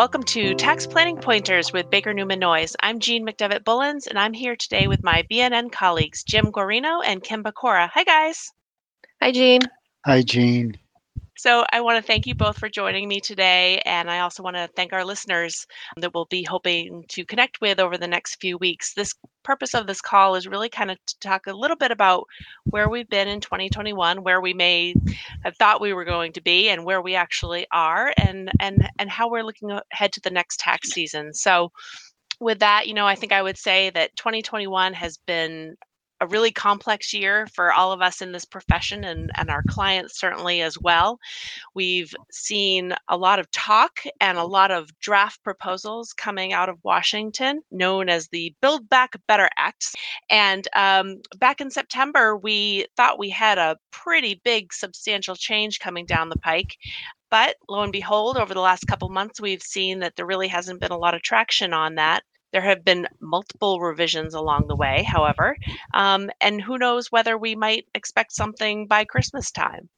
Hi, and welcome to Tax Planning Pointers with Baker Newman Noyes. I'm Jean McDevitt Bullens, and I'm here today with my BNN colleagues, Jim Guarino and Kim Pecora. Hi, guys. Hi, Jean. Hi, Jean. So, I want to thank you both for joining me today. And I also want to thank our listeners um, that we'll be hoping to connect with over the next few weeks. This purpose of this call is really kind of to talk a little bit about where we've been in 2021, where we may have thought we were going to be, and where we actually are, and and and how we're looking ahead to the next tax season. So, with that, you know, I think I would say that 2021 has been a really complex year for all of us in this profession and, and our clients certainly as well. We've seen a lot of talk and a lot of draft proposals coming out of Washington, known as the Build Back Better Act. And um, back in September, we thought we had a pretty big, substantial change coming down the pike. But lo and behold, over the last couple months, we've seen that there really hasn't been a lot of traction on that. There have been multiple revisions along the way, however, um, and who knows whether we might expect something by Christmas time.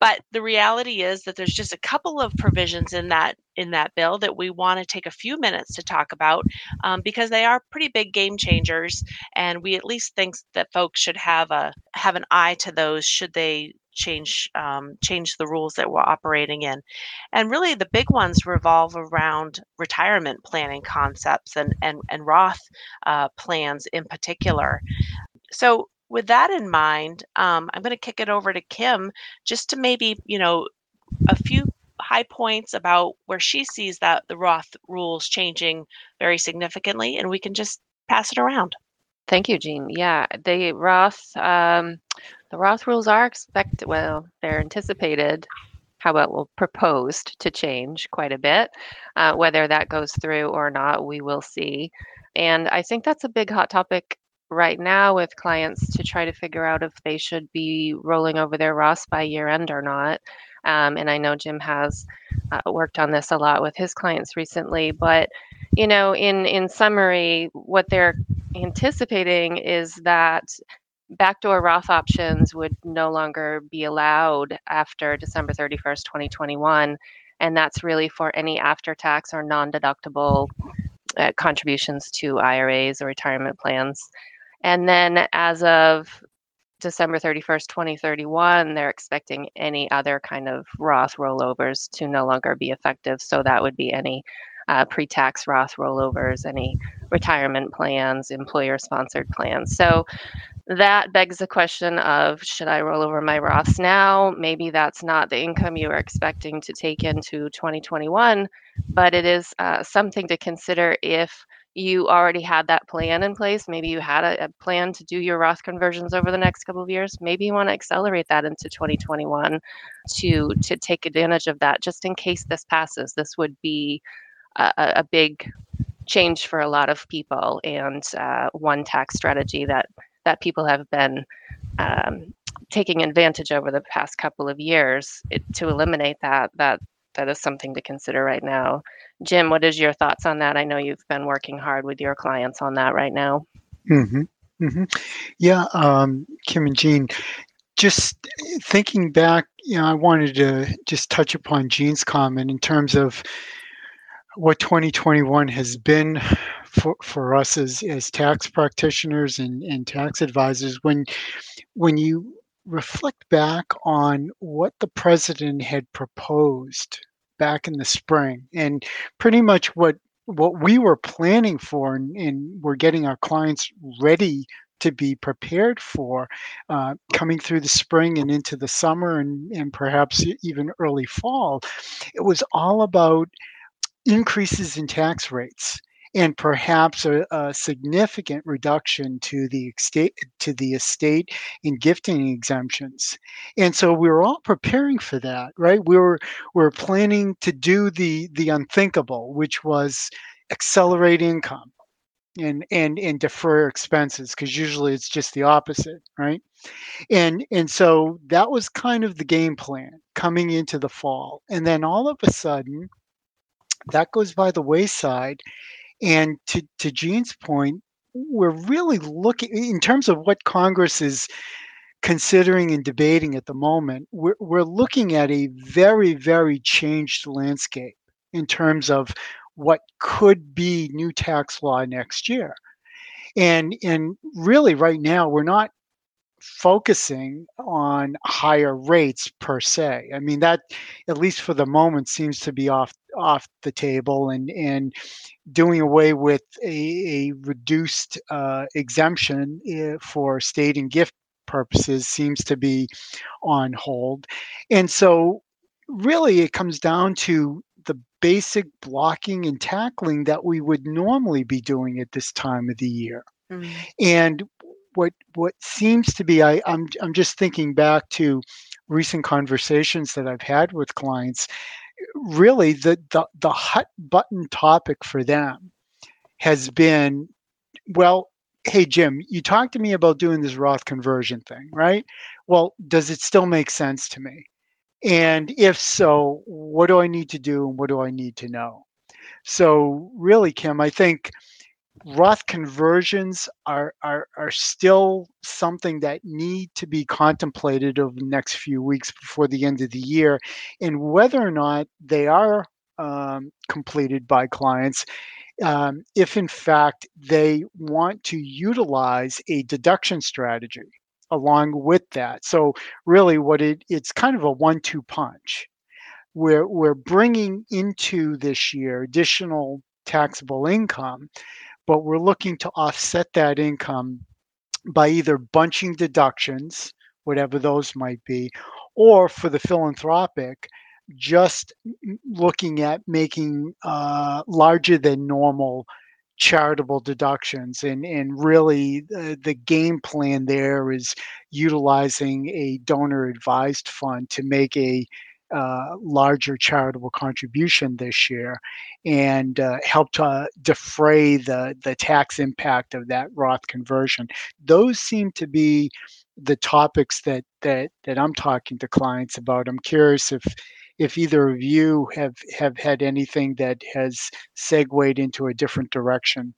But the reality is that there's just a couple of provisions in that in that bill that we want to take a few minutes to talk about um, because they are pretty big game changers, and we at least think that folks should have a have an eye to those should they change um, change the rules that we're operating in. And really, the big ones revolve around retirement planning concepts and and and Roth uh, plans in particular. So. With that in mind, um, I'm going to kick it over to Kim just to maybe, you know, a few high points about where she sees that the Roth rules changing very significantly, and we can just pass it around. Thank you, Jean. Yeah, the Roth, um, the Roth rules are expected. Well, they're anticipated. How about well, proposed to change quite a bit. Uh, whether that goes through or not, we will see. And I think that's a big hot topic right now with clients to try to figure out if they should be rolling over their Roth by year end or not. Um, and I know Jim has uh, worked on this a lot with his clients recently. But you know, in in summary, what they're anticipating is that backdoor Roth options would no longer be allowed after December 31st, 2021. And that's really for any after tax or non deductible uh, contributions to IRAs or retirement plans. And then as of December 31st, 2031, they're expecting any other kind of Roth rollovers to no longer be effective. So that would be any uh, pre tax Roth rollovers, any retirement plans, employer sponsored plans. So that begs the question of should I roll over my Roths now? Maybe that's not the income you were expecting to take into 2021, but it is uh, something to consider if you already had that plan in place. Maybe you had a, a, plan to do your Roth conversions over the next couple of years. Maybe you want to accelerate that into 2021 to to take advantage of that, just in case this passes. This would be a, a big change for a lot of people, and uh, one tax strategy that that people have been um, taking advantage over the past couple of years it, to eliminate that that that is something to consider right now. Jim, what is your thoughts on that? I know you've been working hard with your clients on that right now. Mm-hmm. Mm-hmm. Yeah, um, Kim and Jean, just thinking back, you know, I wanted to just touch upon Jean's comment in terms of what 2021 has been for, for us as, as tax practitioners and, and tax advisors. When when you reflect back on what the president had proposed back in the spring and pretty much what what we were planning for and, and we're getting our clients ready to be prepared for uh, coming through the spring and into the summer and, and perhaps even early fall. It was all about increases in tax rates and perhaps a, a, significant reduction to the estate to the estate gifting exemptions. And so we were all preparing for that, right? We were we were planning to do the the unthinkable, which was accelerate income and and and defer expenses because usually it's just the opposite right and and so that was kind of the game plan coming into the fall and then all of a sudden that goes by the wayside and to, to Jean's point, we're really looking in terms of what Congress is considering and debating at the moment. We're, we're looking at a very, very changed landscape. in terms of what could be new tax law next year. And and really right now we're not focusing on higher rates per se. I mean that at least for the moment seems to be off off the table and and doing away with a, a reduced uh, exemption eh, for state and gift purposes seems to be on hold. And so really it comes down to the basic blocking and tackling that we would normally be doing at this time of the year. Mm. And what what seems to be I, I'm I'm just thinking back to recent conversations that I've had with clients. Really the the, the hot button topic for them has been, well, hey Jim, you talked to me about doing this Roth conversion thing, right? Well, does it still make sense to me? And if so, what do I need to do and what do I need to know? So really, Kim, I think Roth conversions are, are are still something that need to be contemplated over the next few weeks before the end of the year, and whether or not they are um, completed by clients, um, if in fact they want to utilize a deduction strategy along with that. So really, what it it's kind of a one-two punch. We're we're bringing into this year additional taxable income but we're looking to offset that income by either bunching deductions, whatever those might be, or for the philanthropic, just looking at making uh, larger than normal charitable deductions. And and really uh, the game plan there is utilizing a donor advised fund to make a uh, larger charitable contribution this year and uh, help to defray the, the tax impact of that Roth conversion. Those seem to be the topics that, that, that I'm talking to clients about. I'm curious if if either of you have, have had anything that has segued into a different direction.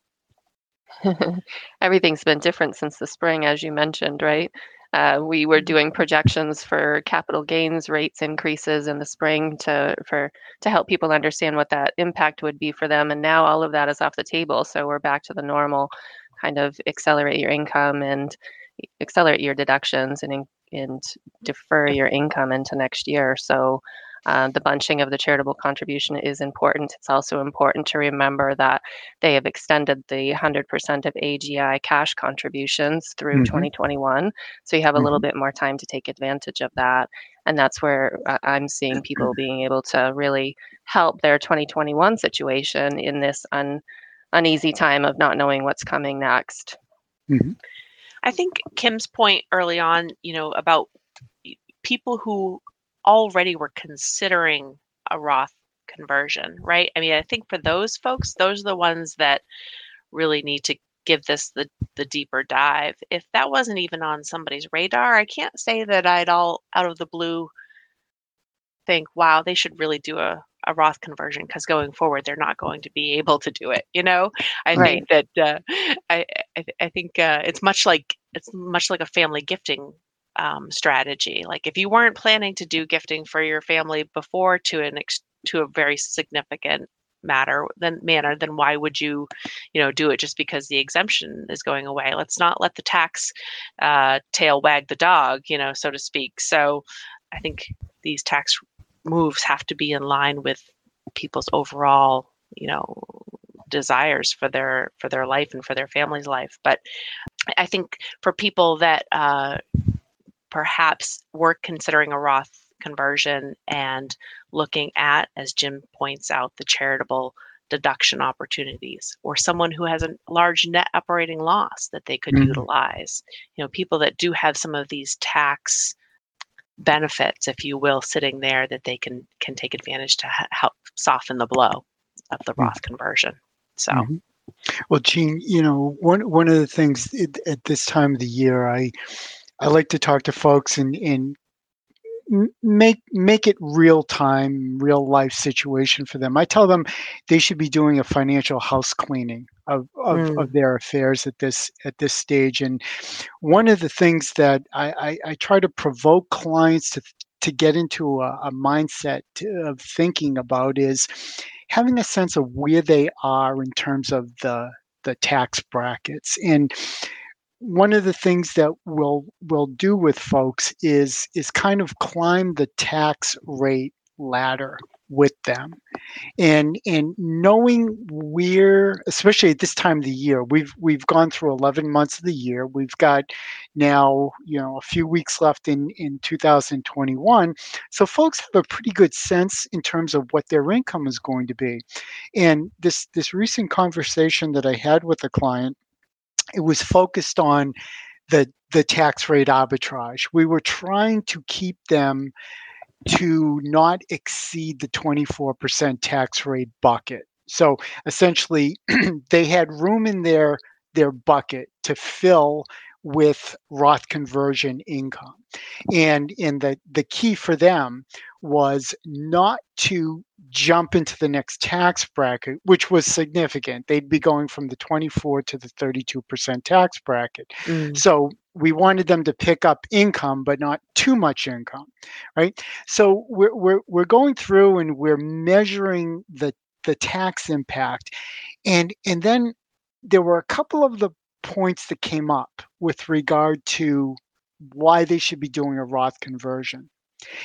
Everything's been different since the spring, as you mentioned, right? Uh, we were mm-hmm. doing projections for capital gains rates increases in the spring to for to help people understand what that impact would be for them. And now all of that is off the table. So we're back to the normal kind of accelerate your income and accelerate your deductions and and defer your income into next year. So uh, the bunching of the charitable contribution is important. It's also important to remember that they have extended the 100% of AGI cash contributions through mm-hmm. 2021. So you have a mm-hmm. little bit more time to take advantage of that. And that's where uh, I'm seeing people being able to really help their 2021 situation in this un- uneasy time of not knowing what's coming next. Mm-hmm. I think Kim's point early on, you know, about people who already were considering a Roth conversion, right? I mean, I think for those folks, those are the ones that really need to give this the the deeper dive. If that wasn't even on somebody's radar, I can't say that I'd all out of the blue think, wow, they should really do a, a Roth conversion because going forward they're not going to be able to do it. You know, I right. think that uh, I I, I think uh, it's much like it's much like a family gifting um, strategy. Like if you weren't planning to do gifting for your family before to an ex- to a very significant matter then manner then why would you you know do it just because the exemption is going away let's not let the tax uh, tail wag the dog you know so to speak so i think these tax moves have to be in line with people's overall you know desires for their for their life and for their family's life but i think for people that uh, perhaps work considering a Roth conversion and looking at, as Jim points out, the charitable deduction opportunities or someone who has a large net operating loss that they could mm-hmm. utilize. You know, people that do have some of these tax benefits, if you will, sitting there that they can can take advantage to ha- help soften the blow of the mm-hmm. Roth conversion. So. Mm-hmm. Well, Jean, you know, one one of the things at this time of the year, I I like to talk to folks and, and make make it real time, real life situation for them. I tell them they should be doing a financial house cleaning of, of, mm. of their affairs at this at this stage. And one of the things that I, I, I try to provoke clients to to get into a, a mindset of thinking about is having a sense of where they are in terms of the the tax brackets and one of the things that we'll we'll do with folks is is kind of climb the tax rate ladder with them. And and knowing where especially at this time of the year we've we've gone through 11 months of the year. We've got now you know a few weeks left in in 2021 so folks have a pretty good sense in terms of what their income is going to be. And this this recent conversation that i had with a client it was focused on the the tax rate arbitrage we were trying to keep them to not exceed the 24% tax rate bucket. So essentially, they had room in their their bucket to fill with Roth conversion income. And and the, the key for them was not to jump into the next tax bracket, which was significant. They'd be going from the 24 to the 32% tax bracket. Mm. So we wanted them to pick up income, but not too much income, right? So we're, we're, we're going through and we're measuring the, the tax impact. And, and then there were a couple of the points that came up with regard to why they should be doing a Roth conversion.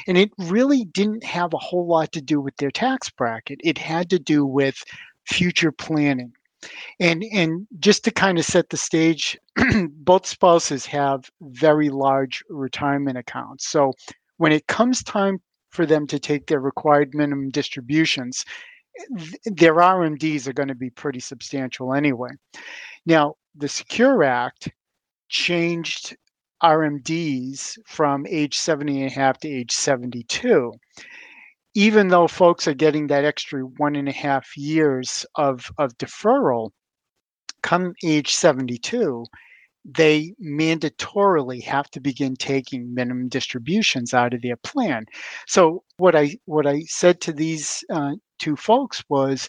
And it really didn't have a whole lot to do with their tax bracket. It had to do with future planning. And and just to kind of set the stage, both spouses have very large retirement accounts. So when it comes time for them to take their required minimum distributions, their RMDs are going to be pretty substantial anyway. Now, the Secure Act changed RMDs from age 70 and a half to age 72 even though folks are getting that extra one and a half years of, of deferral, come age 72, they mandatorily have to begin taking minimum distributions out of their plan. So what I what I said to these uh, two folks was,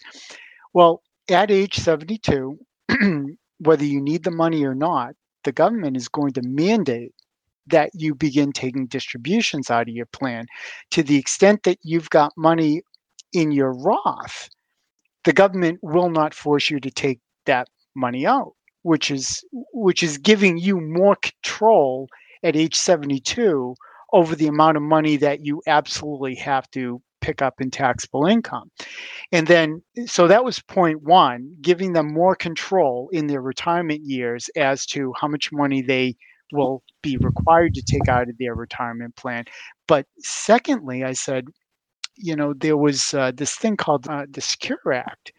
well, at age 72, whether you need the money or not, the government is going to mandate that you begin taking distributions out of your plan. To the extent that you've got money in your Roth, the government will not force you to take that money out, which is which is giving you more control at age 72 over the amount of money that you absolutely have to pick up in taxable income. And then, so that was point one, giving them more control in their retirement years as to how much money they will be required to take out of their retirement plan. But secondly, I said, you know, there was uh, this thing called uh, the Secure Act.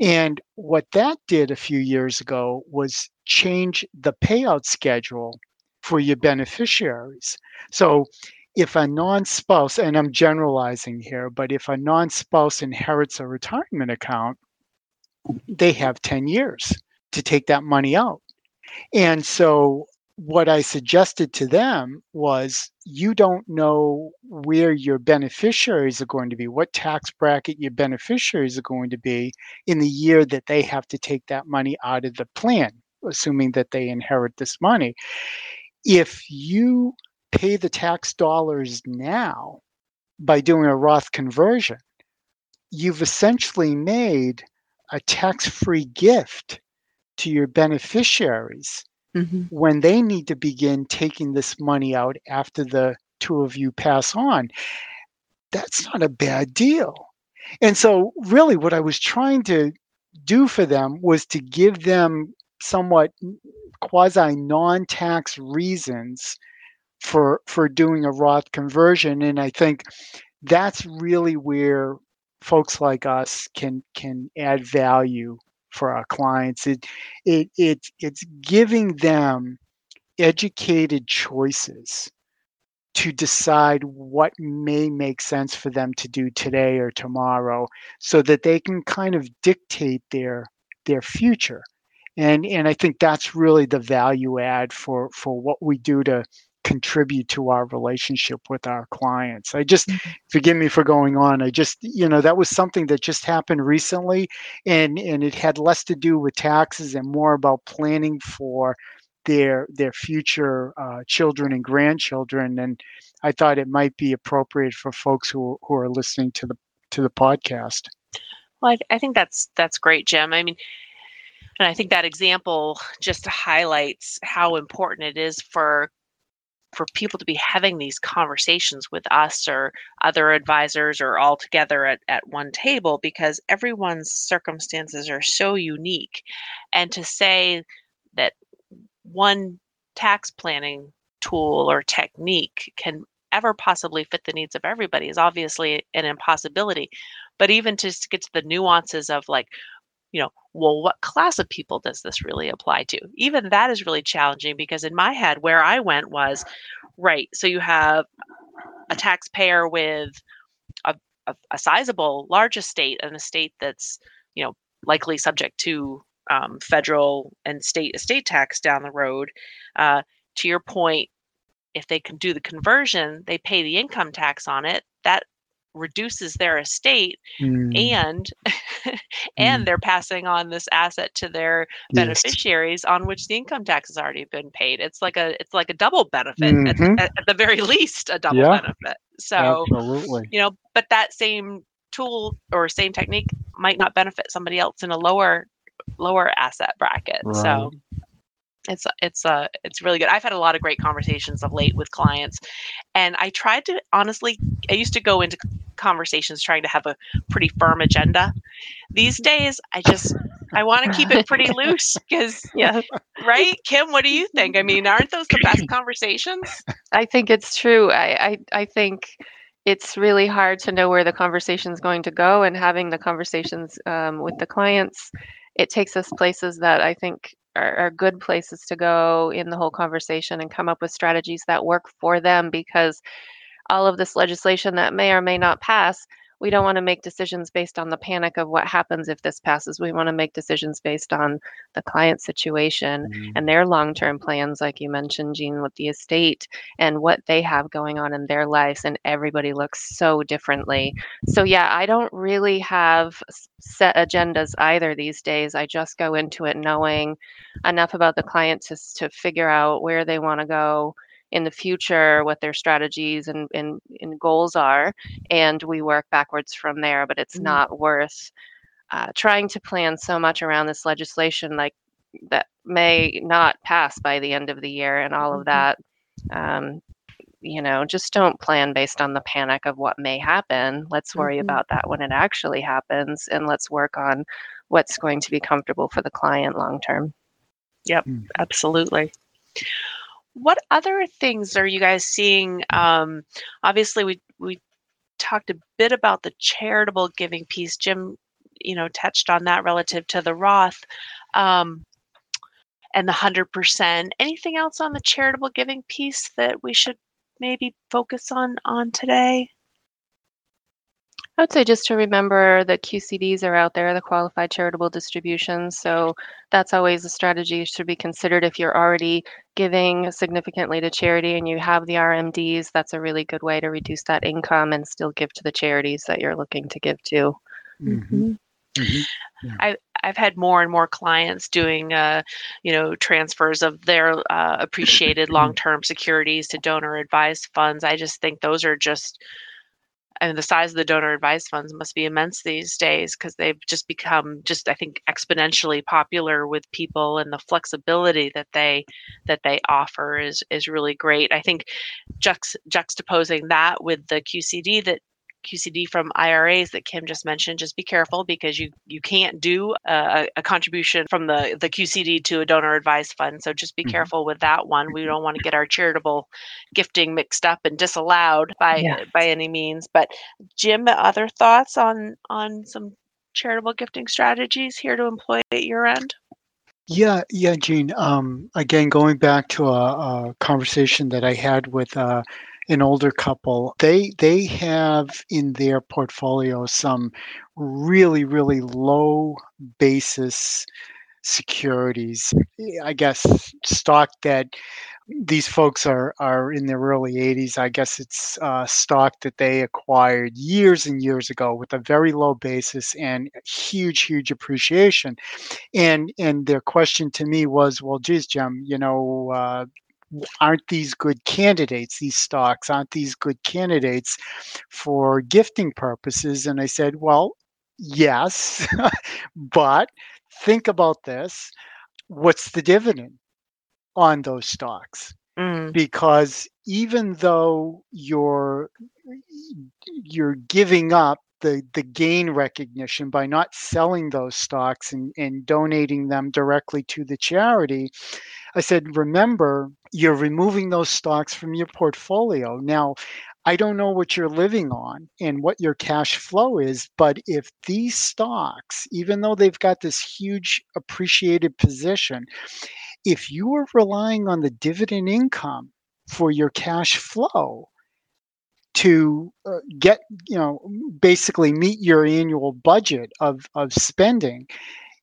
And what that did a few years ago was change the payout schedule for your beneficiaries. So if a non spouse, and I'm generalizing here, but if a non spouse inherits a retirement account, they have 10 years to take that money out. And so what I suggested to them was you don't know where your beneficiaries are going to be, what tax bracket your beneficiaries are going to be in the year that they have to take that money out of the plan, assuming that they inherit this money. If you pay the tax dollars now by doing a Roth conversion, you've essentially made a tax free gift to your beneficiaries mm-hmm. when they need to begin taking this money out after the two of you pass on. That's not a bad deal. And so, really, what I was trying to do for them was to give them somewhat quasi non tax reasons for for doing a Roth conversion and I think that's really where folks like us can can add value for our clients. It it it it's giving them educated choices to decide what may make sense for them to do today or tomorrow so that they can kind of dictate their their future and and i think that's really the value add for for what we do to contribute to our relationship with our clients. I just mm-hmm. forgive me for going on. I just you know that was something that just happened recently and and it had less to do with taxes and more about planning for their their future uh, children and grandchildren and I thought it might be appropriate for folks who who are listening to the to the podcast. Well, I, I think that's that's great, Jim. I mean, and I think that example just highlights how important it is for for people to be having these conversations with us or other advisors or all together at, at one table because everyone's circumstances are so unique. And to say that one tax planning tool or technique can ever possibly fit the needs of everybody is obviously an impossibility. But even to get to the nuances of like, you know, well, what class of people does this really apply to? Even that is really challenging because in my head, where I went was right. So you have a taxpayer with a, a, a sizable, large estate, an estate that's, you know, likely subject to um, federal and state estate tax down the road. Uh, to your point, if they can do the conversion, they pay the income tax on it. That reduces their estate mm. and and mm. they're passing on this asset to their yes. beneficiaries on which the income tax has already been paid it's like a it's like a double benefit mm-hmm. at, at, the very least a double yeah. benefit so Absolutely. you know but that same tool or same technique might not benefit somebody else in a lower lower asset bracket right. so it's it's uh it's really good. I've had a lot of great conversations of late with clients and i tried to honestly i used to go into conversations trying to have a pretty firm agenda. These days i just i want to keep it pretty loose because yeah. right? Kim what do you think? I mean aren't those the best conversations? I think it's true. I i, I think it's really hard to know where the conversation is going to go and having the conversations um, with the clients it takes us places that i think are, are good places to go in the whole conversation and come up with strategies that work for them because all of this legislation that may or may not pass we don't want to make decisions based on the panic of what happens if this passes. We want to make decisions based on the client situation mm-hmm. and their long term plans, like you mentioned, Jean, with the estate and what they have going on in their lives. And everybody looks so differently. So, yeah, I don't really have set agendas either these days. I just go into it knowing enough about the client to, to figure out where they want to go in the future what their strategies and, and, and goals are and we work backwards from there but it's mm-hmm. not worth uh, trying to plan so much around this legislation like that may not pass by the end of the year and all of mm-hmm. that um, you know just don't plan based on the panic of what may happen let's worry mm-hmm. about that when it actually happens and let's work on what's going to be comfortable for the client long term yep mm. absolutely what other things are you guys seeing? Um, obviously, we we talked a bit about the charitable giving piece. Jim, you know, touched on that relative to the Roth um, and the hundred percent. Anything else on the charitable giving piece that we should maybe focus on on today? I would say just to remember that QCDs are out there, the qualified charitable distributions. So that's always a strategy should be considered if you're already giving significantly to charity and you have the RMDs. That's a really good way to reduce that income and still give to the charities that you're looking to give to. Mm-hmm. Mm-hmm. Yeah. I, I've had more and more clients doing, uh, you know, transfers of their uh, appreciated long-term securities to donor-advised funds. I just think those are just and the size of the donor advised funds must be immense these days because they've just become just i think exponentially popular with people and the flexibility that they that they offer is is really great. I think juxt- juxtaposing that with the qcd that QCD from IRAs that Kim just mentioned, just be careful because you you can't do a, a contribution from the the QCD to a donor advised fund. So just be mm-hmm. careful with that one. We don't want to get our charitable gifting mixed up and disallowed by yeah. by any means. But Jim, other thoughts on on some charitable gifting strategies here to employ at your end? Yeah, yeah, Jean. Um, again, going back to a, a, conversation that I had with uh, an older couple, they they have in their portfolio some really really low basis securities. I guess stock that these folks are are in their early 80s. I guess it's uh, stock that they acquired years and years ago with a very low basis and huge, huge appreciation. And and their question to me was, well, geez, Jim, you know, uh, aren't these good candidates these stocks aren't these good candidates for gifting purposes and i said well yes, but think about this. What's the dividend on those stocks? Mm. Because even though you're you're giving up the, the gain recognition by not selling those stocks and, and donating them directly to the charity, I said, remember, you're removing those stocks from your portfolio. Now, I don't know what you're living on and what your cash flow is, but if these stocks, even though they've got this huge appreciated position, if you are relying on the dividend income for your cash flow to uh, get, you know, basically meet your annual budget of, of spending,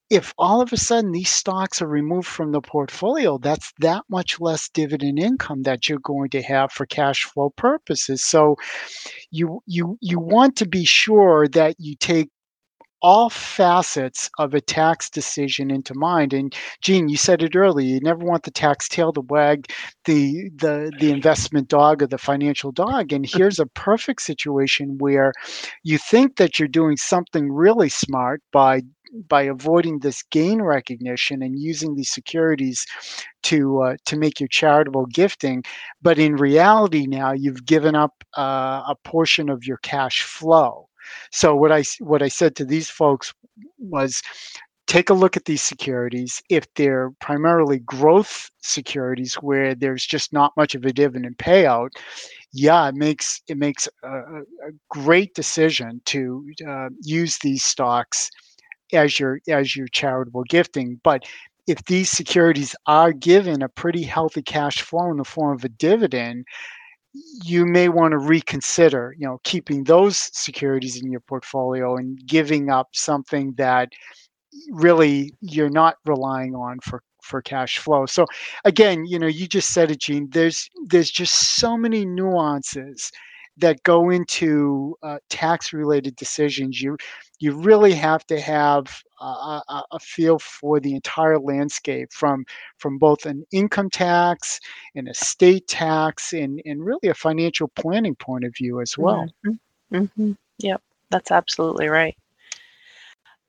if all of a sudden these stocks are removed from the portfolio, that's that much less dividend income that you're going to have for cash flow purposes. So you you you want to be sure that you take all facets of a tax decision into mind. And Jean, you said it earlier, you never want the tax tail to wag the the the investment dog or the financial dog. And here's a perfect situation where you think that you're doing something really smart by by avoiding this gain recognition and using these securities to uh, to make your charitable gifting, but in reality now you've given up uh, a portion of your cash flow. So what I what I said to these folks was take a look at these securities. If they're primarily growth securities where there's just not much of a dividend payout, yeah, it makes it makes a, a great decision to uh, use these stocks as your as your charitable gifting. But if these securities are given a pretty healthy cash flow in the form of a dividend, you may want to reconsider, you know, keeping those securities in your portfolio and giving up something that really you're not relying on for for cash flow. So again, you know, you just said it, Jean. There's there's just so many nuances that go into uh, tax related decisions. You you really have to have a, a, a, feel for the entire landscape from from both an income tax, an estate tax, and and really a financial planning point of view as well. Mm-hmm. Mm-hmm. Yep, that's absolutely right.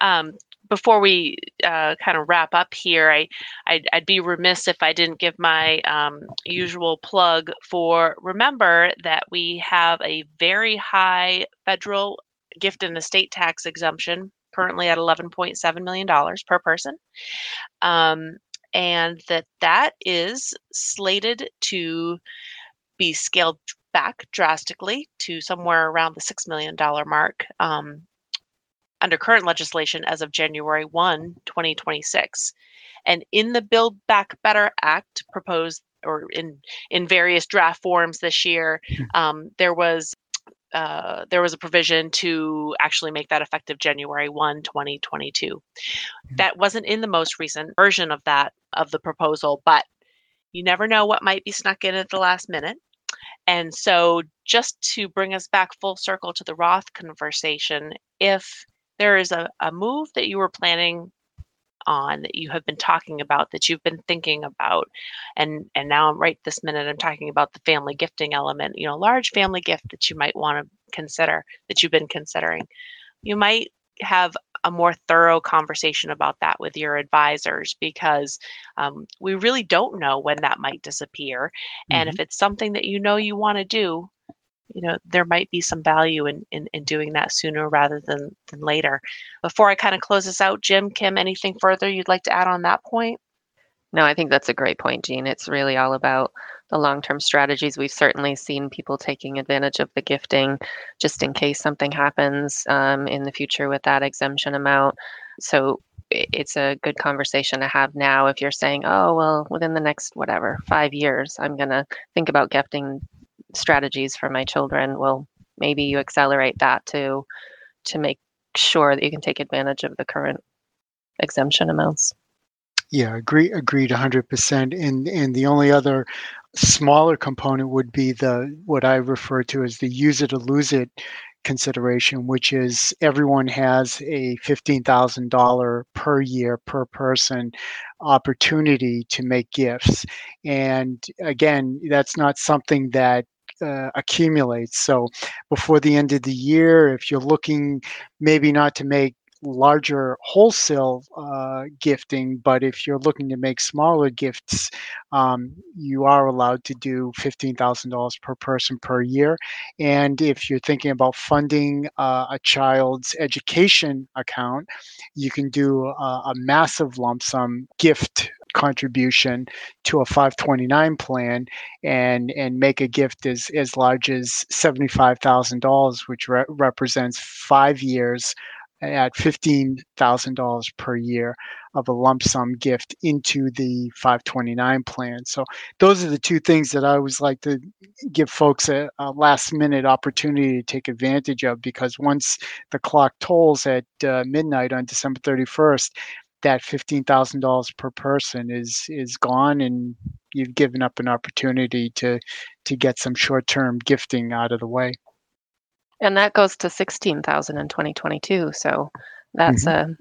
Um, before we uh, kind of wrap up here, I I'd, I'd, be remiss if I didn't give my um, usual plug for. Remember that we have a very high federal gift and estate tax exemption, currently at $11.7 million per person. Um, and that that is slated to be scaled back drastically to somewhere around the $6 million mark um, under current legislation as of January 1, 2026. And in the Build Back Better Act proposed or in in various draft forms this year, hmm. um, there was uh, there was a provision to actually make that effective January 1, 2022. Mm-hmm. That wasn't in the most recent version of that of the proposal, but you never know what might be snuck in at the last minute. And so, just to bring us back full circle to the Roth conversation, if there is a, a move that you were planning on that you have been talking about that you've been thinking about and and now right this minute i'm talking about the family gifting element you know large family gift that you might want to consider that you've been considering you might have a more thorough conversation about that with your advisors because um, we really don't know when that might disappear. Mm-hmm. And if mm-hmm. it's something that you know you want to do, you know there might be some value in, in, in doing that sooner rather than than later. Before i kind of close this out jim kim anything further you'd like to add on that point? No i think that's a great point Jean. it's really all about the long-term strategies. We've certainly seen people taking advantage of the gifting just in case something happens um, in the future with that exemption amount. So it's a good conversation to have now if you're saying oh well within the next whatever five years i'm going to think about gifting strategies for my children well maybe you accelerate that to to make sure that you can take advantage of the current exemption amounts. Yeah agree agreed 100% and and the only other smaller component would be the what i refer to as the use it or lose it consideration which is everyone has a $15000 per year per person opportunity to make gifts. And again that's not something that uh, accumulates. So before the end of the year, if you're looking maybe not to make larger wholesale uh, gifting, but if you're looking to make smaller gifts, um, you are allowed to do $15,000 per person per year. And if you're thinking about funding uh, a child's education account, you can do a, a massive lump sum gift contribution to a 529 plan and and make a gift as as large as $75,000 which re- represents 5 years at $15,000 per year of a lump sum gift into the 529 plan. So those are the two things that I always like to give folks a, a last minute opportunity to take advantage of because once the clock tolls at uh, midnight on December 31st, that fifteen thousand dollars per person is is gone, and you've given up an opportunity to to get some short term gifting out of the way. And that goes to sixteen thousand in 2022. So that's Mhm. a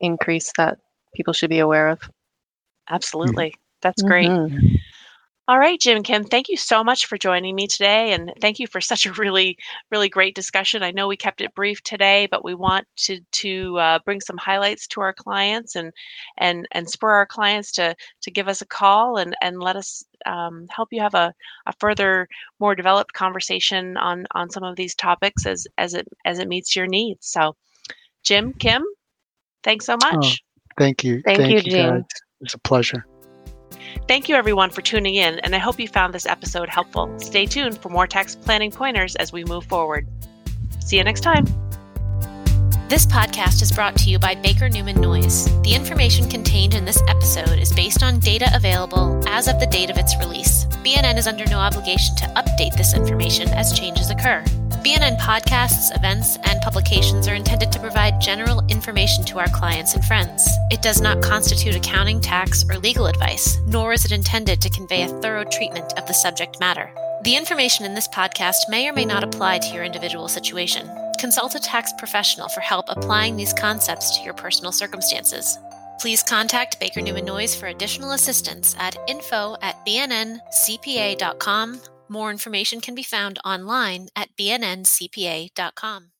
increase that people should be aware of. Absolutely. That's great. Mhm. All right, Jim Kim, thank you so much for joining me today. And thank you for such a really, really great discussion. I know we kept it brief today, but we want to, to uh, bring some highlights to our clients and, and, and spur our clients to, to give us a call and, and let us um, help you have a, a further, more developed conversation on, on some of these topics as, as, it, as it meets your needs. So, Jim, Kim, thanks so much. Thank you. Thank you, guys. Jean. It's a pleasure. Thank you, everyone, for tuning in, and I hope you found this episode helpful. Stay tuned for more tax planning pointers as we move forward. See you next time. This podcast is brought to you by Baker Newman Noyes. The information contained in this episode is based on data available as of the date of its release. BNN is under no obligation to update this information as changes occur. BNN podcasts, events, and publications are intended to provide general information to our clients and friends. It does not constitute accounting, tax, or legal advice, nor is it intended to convey a thorough treatment of the subject matter. The information in this podcast may or may not apply to your individual situation. Consult a tax professional for help applying these concepts to your personal circumstances. Please contact Baker Newman Noyes for additional assistance at info at bnncpa.com. More information can be found online at bnncpa.com.